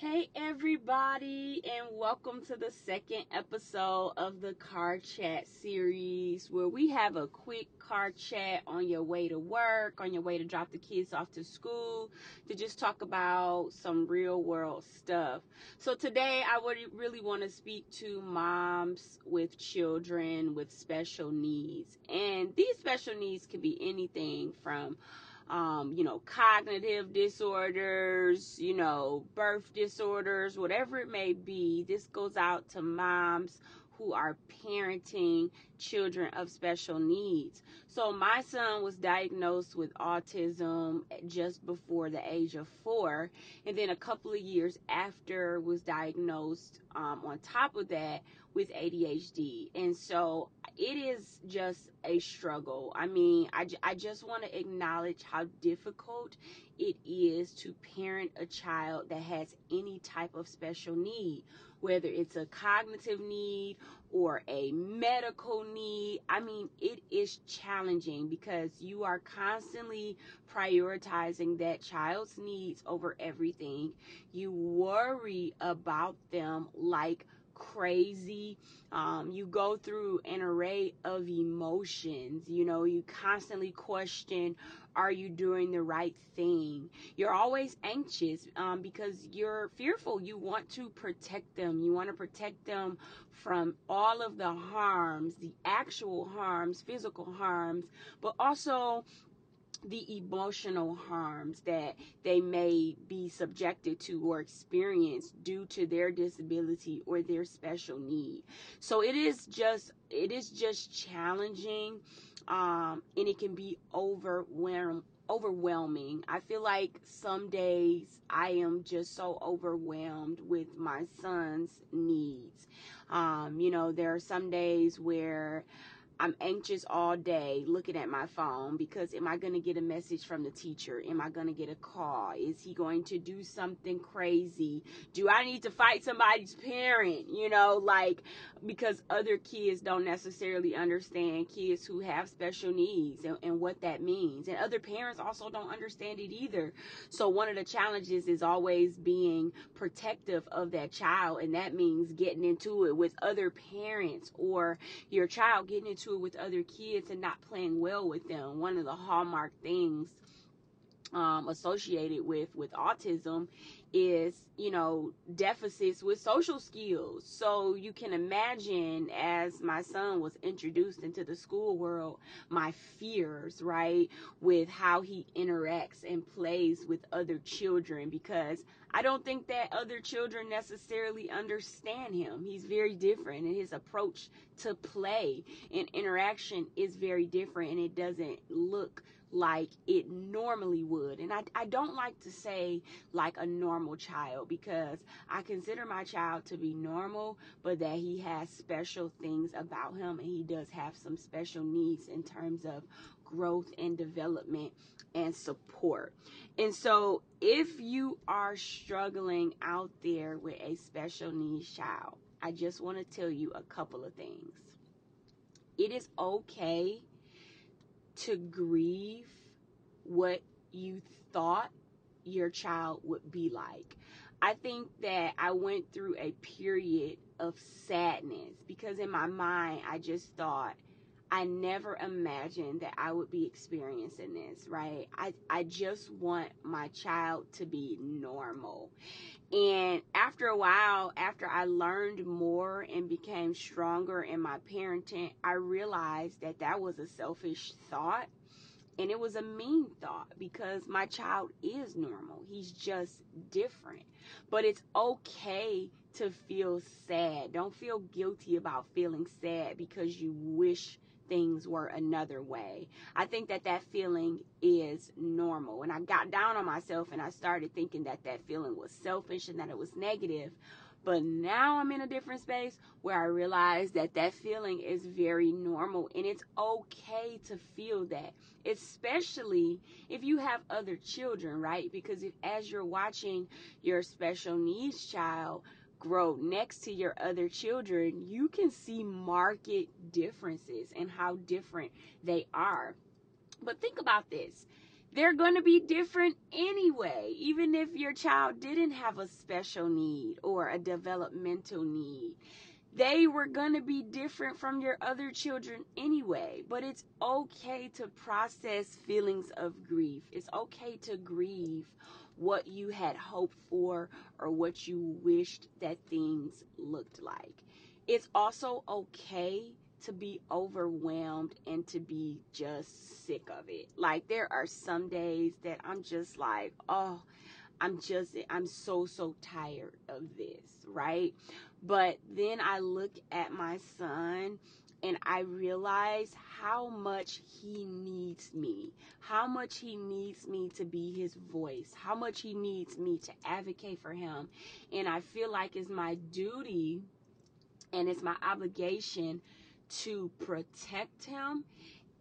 Hey, everybody, and welcome to the second episode of the Car Chat series where we have a quick car chat on your way to work, on your way to drop the kids off to school, to just talk about some real world stuff. So, today I would really want to speak to moms with children with special needs. And these special needs can be anything from um, you know, cognitive disorders, you know, birth disorders, whatever it may be. This goes out to moms who are parenting children of special needs. So my son was diagnosed with autism just before the age of four, and then a couple of years after was diagnosed. Um, on top of that, with ADHD, and so it is just a struggle. I mean, I, I just want to acknowledge how difficult it is to parent a child that has any type of special need whether it's a cognitive need or a medical need. I mean, it is challenging because you are constantly prioritizing that child's needs over everything. You worry about them like crazy. Um, you go through an array of emotions. You know, you constantly question are you doing the right thing? You're always anxious um, because you're fearful. You want to protect them. You want to protect them from all of the harms, the actual harms, physical harms, but also the emotional harms that they may be subjected to or experience due to their disability or their special need. So it is just it is just challenging um, and it can be overwhelm overwhelming. I feel like some days I am just so overwhelmed with my son's needs. Um, you know, there are some days where I'm anxious all day looking at my phone because am I going to get a message from the teacher? Am I going to get a call? Is he going to do something crazy? Do I need to fight somebody's parent? You know, like because other kids don't necessarily understand kids who have special needs and, and what that means. And other parents also don't understand it either. So one of the challenges is always being protective of that child. And that means getting into it with other parents or your child getting into it with other kids and not playing well with them. One of the hallmark things um, associated with with autism is you know deficits with social skills so you can imagine as my son was introduced into the school world my fears right with how he interacts and plays with other children because i don't think that other children necessarily understand him he's very different and his approach to play and interaction is very different and it doesn't look like it normally would. And I, I don't like to say like a normal child because I consider my child to be normal, but that he has special things about him and he does have some special needs in terms of growth and development and support. And so if you are struggling out there with a special needs child, I just want to tell you a couple of things. It is okay to grieve what you thought your child would be like. I think that I went through a period of sadness because in my mind I just thought I never imagined that I would be experiencing this, right? I, I just want my child to be normal. And after a while, after I learned more and became stronger in my parenting, I realized that that was a selfish thought. And it was a mean thought because my child is normal. He's just different. But it's okay to feel sad. Don't feel guilty about feeling sad because you wish things were another way. I think that that feeling is normal. And I got down on myself and I started thinking that that feeling was selfish and that it was negative. But now I'm in a different space where I realize that that feeling is very normal and it's okay to feel that, especially if you have other children, right? Because if as you're watching your special needs child grow next to your other children, you can see market differences and how different they are. But think about this they're going to be different anyway, even if your child didn't have a special need or a developmental need. They were going to be different from your other children anyway, but it's okay to process feelings of grief. It's okay to grieve what you had hoped for or what you wished that things looked like. It's also okay to be overwhelmed and to be just sick of it. Like there are some days that I'm just like, oh, I'm just I'm so so tired of this, right? But then I look at my son and I realize how much he needs me, how much he needs me to be his voice, how much he needs me to advocate for him. And I feel like it's my duty and it's my obligation to protect him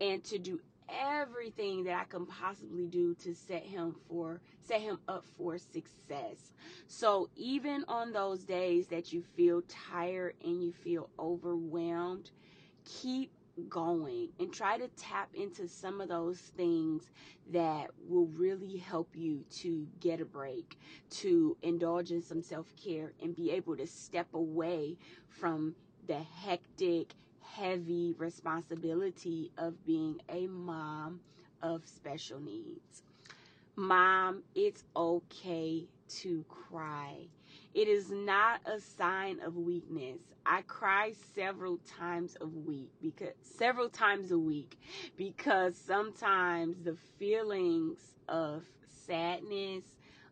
and to do everything that I can possibly do to set him for set him up for success. So even on those days that you feel tired and you feel overwhelmed, keep going and try to tap into some of those things that will really help you to get a break, to indulge in some self-care and be able to step away from the hectic heavy responsibility of being a mom of special needs. Mom, it's okay to cry. It is not a sign of weakness. I cry several times a week because several times a week because sometimes the feelings of sadness,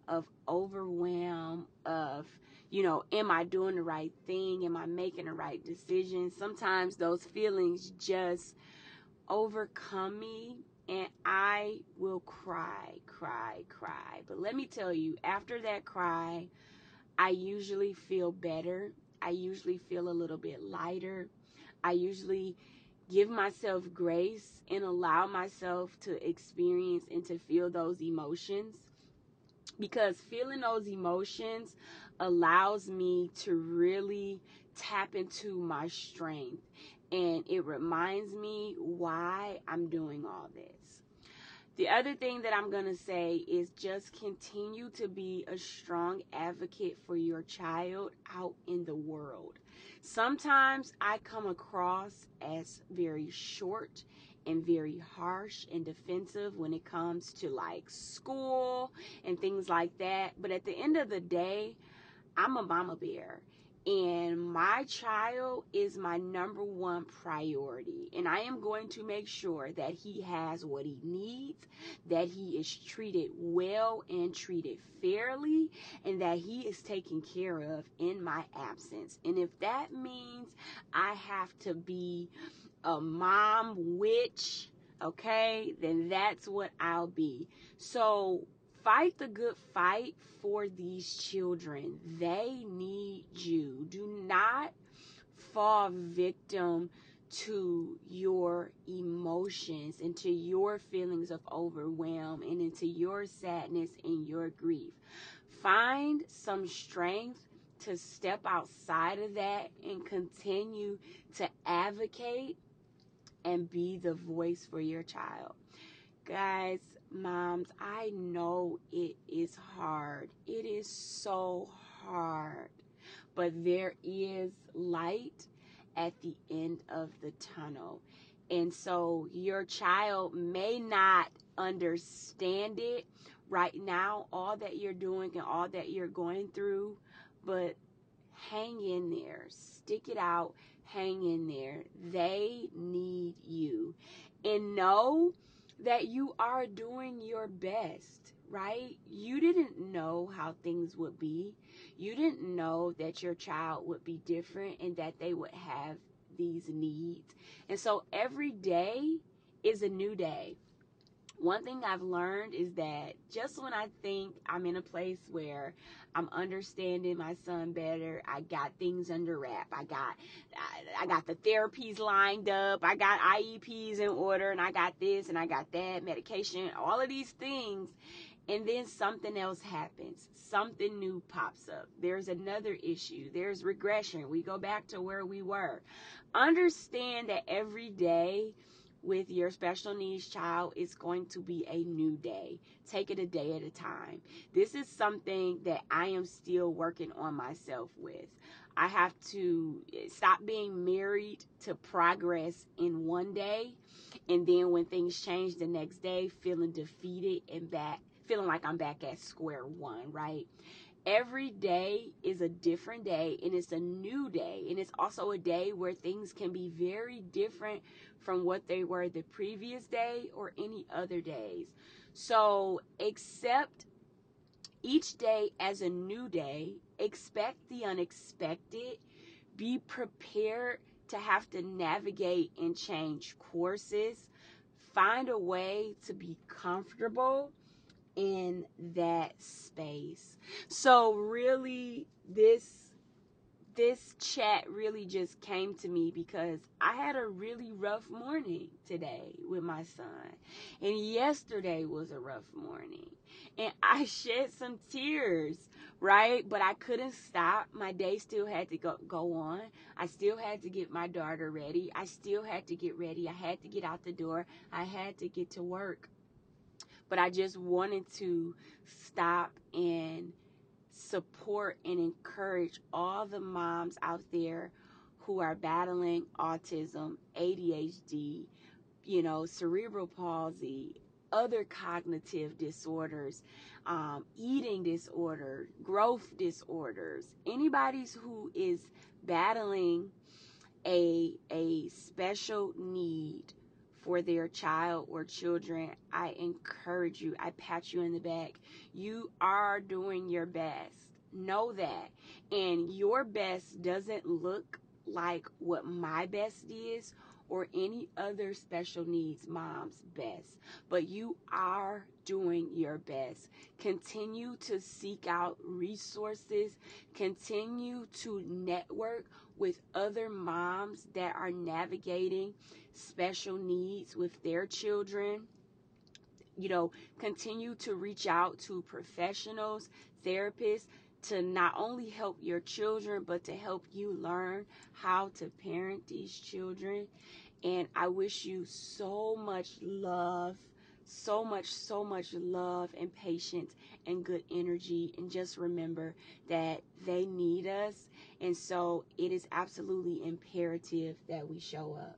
of overwhelm, of you know, am I doing the right thing? Am I making the right decision? Sometimes those feelings just overcome me and I will cry, cry, cry. But let me tell you, after that cry, I usually feel better. I usually feel a little bit lighter. I usually give myself grace and allow myself to experience and to feel those emotions because feeling those emotions allows me to really tap into my strength and it reminds me why I'm doing all this. The other thing that I'm going to say is just continue to be a strong advocate for your child out in the world. Sometimes I come across as very short and very harsh and defensive when it comes to like school and things like that. But at the end of the day, I'm a mama bear and my child is my number one priority. And I am going to make sure that he has what he needs, that he is treated well and treated fairly, and that he is taken care of in my absence. And if that means I have to be a mom witch, okay, then that's what I'll be. So fight the good fight for these children. They need you. Do not fall victim to your emotions and to your feelings of overwhelm and into your sadness and your grief. Find some strength to step outside of that and continue to advocate and be the voice for your child. Guys, moms, I know it is hard. It is so hard. But there is light at the end of the tunnel. And so your child may not understand it right now, all that you're doing and all that you're going through, but hang in there, stick it out, hang in there. They need you. And know that you are doing your best, right? You didn't know how things would be. You didn't know that your child would be different and that they would have these needs. And so every day is a new day. One thing I've learned is that just when I think I'm in a place where I'm understanding my son better, I got things under wrap. I got I, got the therapies lined up. I got IEPs in order and I got this and I got that medication, all of these things. And then something else happens. Something new pops up. There's another issue. There's regression. We go back to where we were. Understand that every day with your special needs child is going to be a new day. Take it a day at a time. This is something that I am still working on myself with. I have to stop being married to progress in one day and then when things change the next day feeling defeated and back feeling like I'm back at square one, right? Every day is a different day and it's a new day and it's also a day where things can be very different from what they were the previous day or any other days. So accept each day as a new day expect the unexpected be prepared to have to navigate and change courses find a way to be comfortable in that space. So really this this chat really just came to me because I had a really rough morning today with my son. And yesterday was a rough morning. And I shed some tears, right? But I couldn't stop. My day still had to go, go on. I still had to get my daughter ready. I still had to get ready. I had to get out the door. I had to get to work but I just wanted to stop and support and encourage all the moms out there who are battling autism, ADHD, you know, cerebral palsy, other cognitive disorders, um, eating disorder, growth disorders, anybody who is battling a a special need for their child or children, I encourage you, I pat you in the back. You are doing your best. Know that. And your best doesn't look like what my best is or any other special needs mom's best, but you are doing your best. Continue to seek out resources, continue to network with other moms that are navigating special needs with their children. You know, continue to reach out to professionals, therapists to not only help your children, but to help you learn how to parent these children. And I wish you so much love, so much, so much love and patience and good energy. And just remember that they need us. And so it is absolutely imperative that we show up.